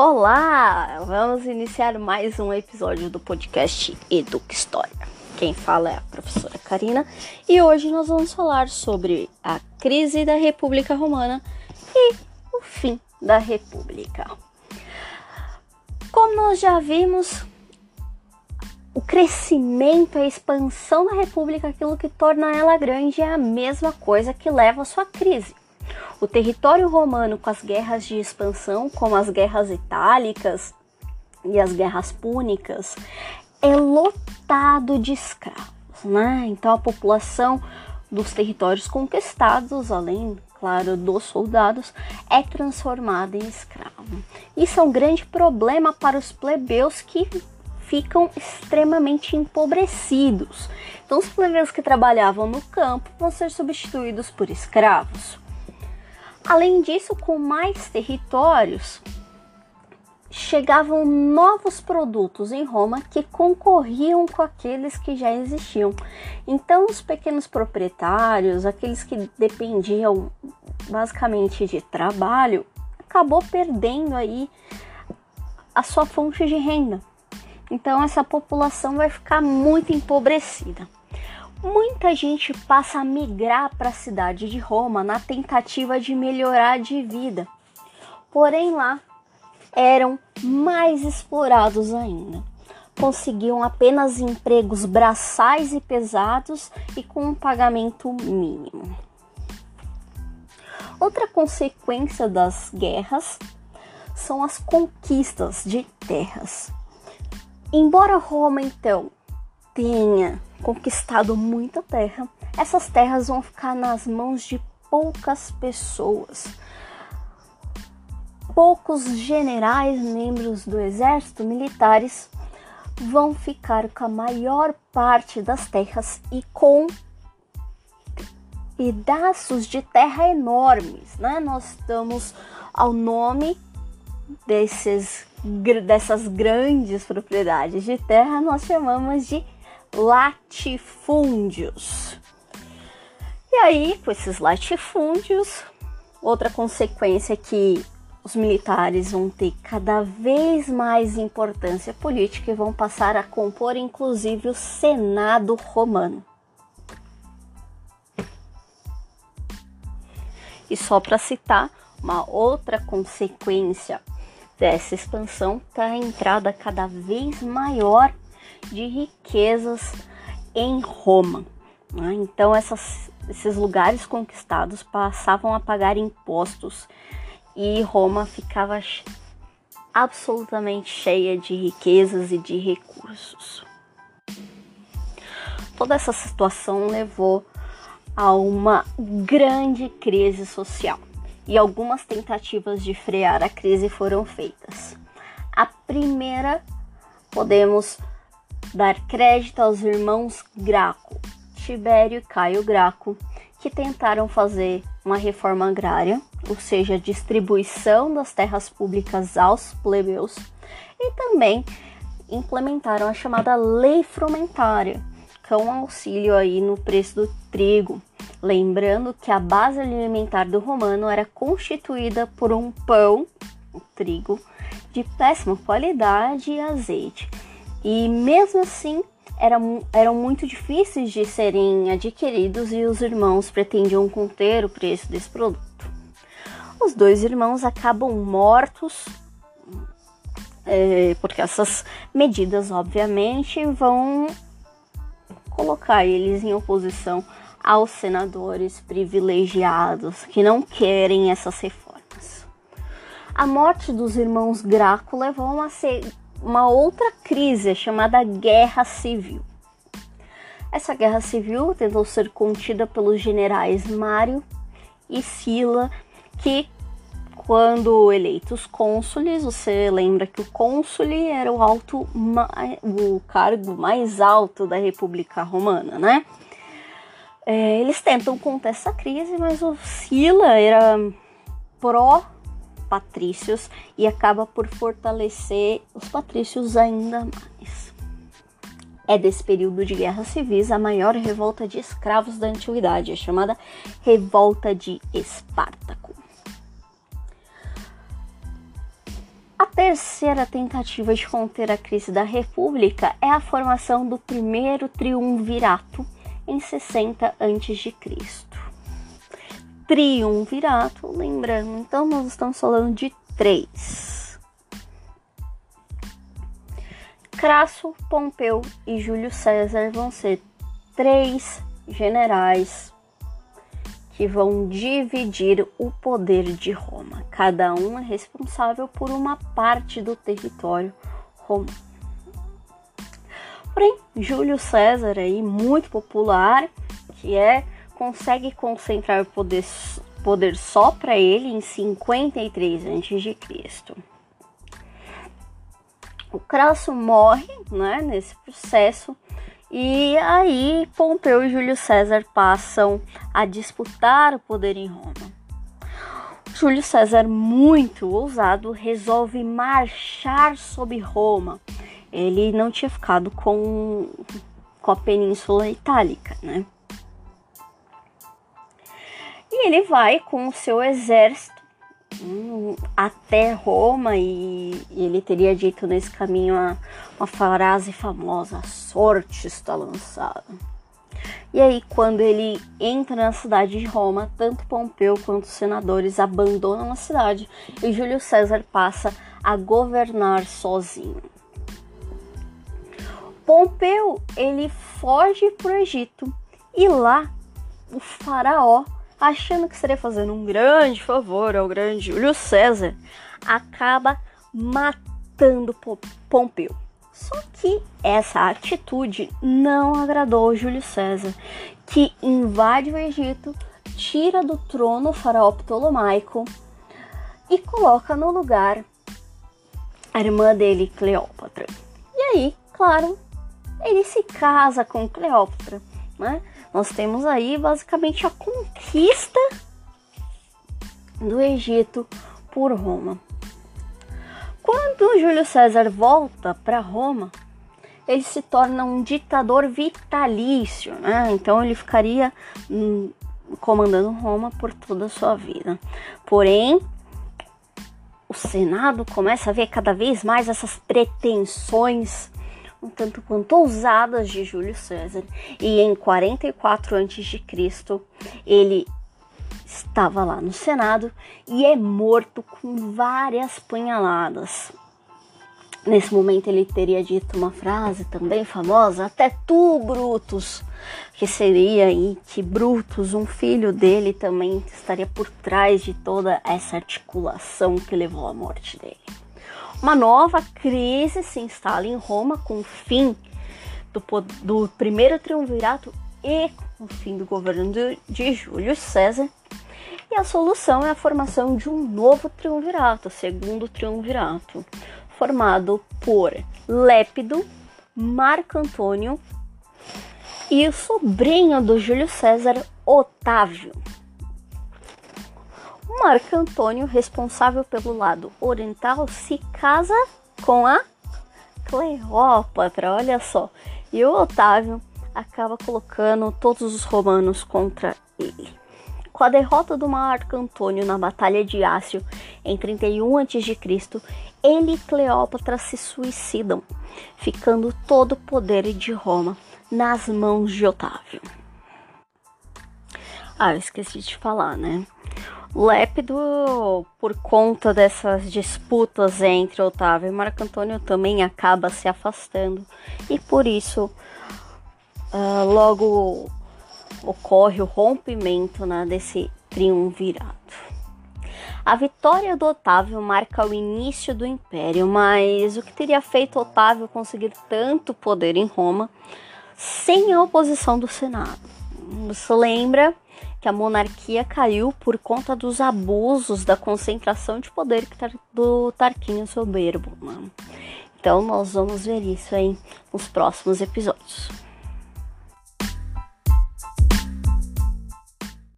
Olá! Vamos iniciar mais um episódio do podcast Educa História. Quem fala é a professora Karina e hoje nós vamos falar sobre a crise da República Romana e o fim da República. Como nós já vimos, o crescimento, a expansão da República, aquilo que torna ela grande, é a mesma coisa que leva à sua crise. O território romano, com as guerras de expansão, como as guerras itálicas e as guerras púnicas, é lotado de escravos, né? Então a população dos territórios conquistados, além, claro, dos soldados, é transformada em escravo. Isso é um grande problema para os plebeus que ficam extremamente empobrecidos. Então, os plebeus que trabalhavam no campo vão ser substituídos por escravos. Além disso, com mais territórios, chegavam novos produtos em Roma que concorriam com aqueles que já existiam. Então, os pequenos proprietários, aqueles que dependiam basicamente de trabalho, acabou perdendo aí a sua fonte de renda. Então, essa população vai ficar muito empobrecida muita gente passa a migrar para a cidade de Roma na tentativa de melhorar de vida. Porém, lá eram mais explorados ainda. Conseguiam apenas empregos braçais e pesados e com um pagamento mínimo. Outra consequência das guerras são as conquistas de terras. Embora Roma então tenha conquistado muita terra, essas terras vão ficar nas mãos de poucas pessoas. Poucos generais, membros do exército, militares, vão ficar com a maior parte das terras e com pedaços de terra enormes, né? Nós damos ao nome desses, dessas grandes propriedades de terra, nós chamamos de latifúndios. E aí, com esses latifúndios, outra consequência é que os militares vão ter cada vez mais importância política e vão passar a compor inclusive o Senado romano. E só para citar, uma outra consequência dessa expansão está a entrada cada vez maior de riquezas em Roma. Né? Então, essas, esses lugares conquistados passavam a pagar impostos e Roma ficava absolutamente cheia de riquezas e de recursos. Toda essa situação levou a uma grande crise social e algumas tentativas de frear a crise foram feitas. A primeira podemos dar crédito aos irmãos Graco, Tibério e Caio Graco, que tentaram fazer uma reforma agrária, ou seja, a distribuição das terras públicas aos plebeus, e também implementaram a chamada lei frumentária, que é auxílio aí no preço do trigo. Lembrando que a base alimentar do romano era constituída por um pão, o trigo, de péssima qualidade e azeite e mesmo assim eram, eram muito difíceis de serem adquiridos e os irmãos pretendiam conter o preço desse produto. Os dois irmãos acabam mortos, é, porque essas medidas, obviamente, vão colocar eles em oposição aos senadores privilegiados que não querem essas reformas. A morte dos irmãos Graco levou a uma uma outra crise chamada Guerra Civil. Essa guerra civil tentou ser contida pelos generais Mário e Sila, que, quando eleitos cônsules, você lembra que o cônsule era o, alto, o cargo mais alto da República Romana, né? É, eles tentam conter essa crise, mas o Sila era pró patrícios e acaba por fortalecer os patrícios ainda mais. É desse período de guerras civis a maior revolta de escravos da antiguidade, a chamada Revolta de Espartaco. A terceira tentativa de conter a crise da República é a formação do primeiro triunvirato em 60 a.C. Triunvirato, lembrando, então nós estamos falando de três. Crasso, Pompeu e Júlio César vão ser três generais que vão dividir o poder de Roma. Cada um é responsável por uma parte do território romano. Porém, Júlio César aí muito popular, que é consegue concentrar o poder, poder só para ele em 53 a.C. O Crasso morre, né, nesse processo e aí Pompeu e Júlio César passam a disputar o poder em Roma. Júlio César, muito ousado, resolve marchar sobre Roma. Ele não tinha ficado com, com a Península Itálica, né? E ele vai com o seu exército até Roma e, ele teria dito nesse caminho uma, uma frase famosa: sorte está lançada. E aí, quando ele entra na cidade de Roma, tanto Pompeu quanto os senadores abandonam a cidade e Júlio César passa a governar sozinho. Pompeu ele foge para o Egito e lá o faraó achando que estaria fazendo um grande favor ao grande Júlio César, acaba matando Pompeu. Só que essa atitude não agradou Júlio César, que invade o Egito, tira do trono o faraó Ptolomaico e coloca no lugar a irmã dele, Cleópatra. E aí, claro, ele se casa com Cleópatra, né? Nós temos aí basicamente a conquista do Egito por Roma. Quando Júlio César volta para Roma, ele se torna um ditador vitalício, né? Então ele ficaria hum, comandando Roma por toda a sua vida. Porém, o Senado começa a ver cada vez mais essas pretensões um tanto quanto ousadas de Júlio César, e em 44 a.C. ele estava lá no Senado e é morto com várias punhaladas. Nesse momento ele teria dito uma frase também famosa, até tu, Brutus, que seria aí que Brutus, um filho dele, também estaria por trás de toda essa articulação que levou à morte dele. Uma nova crise se instala em Roma com o fim do, do primeiro triunvirato e o fim do governo de, de Júlio César. E a solução é a formação de um novo triunvirato, o segundo triunvirato, formado por Lépido, Marco Antônio e o sobrinho do Júlio César, Otávio. Marco Antônio, responsável pelo lado oriental, se casa com a Cleópatra, olha só. E o Otávio acaba colocando todos os romanos contra ele. Com a derrota do Marco Antônio na Batalha de Ácio em 31 a.C., ele e Cleópatra se suicidam, ficando todo o poder de Roma nas mãos de Otávio. Ah, eu esqueci de falar, né? Lépido, por conta dessas disputas entre Otávio e Marco Antônio, também acaba se afastando e por isso uh, logo ocorre o rompimento né, desse triunvirato. A vitória do Otávio marca o início do império, mas o que teria feito Otávio conseguir tanto poder em Roma sem a oposição do Senado? Você lembra a monarquia caiu por conta dos abusos da concentração de poder do Tarquínio Soberbo. Então nós vamos ver isso aí nos próximos episódios.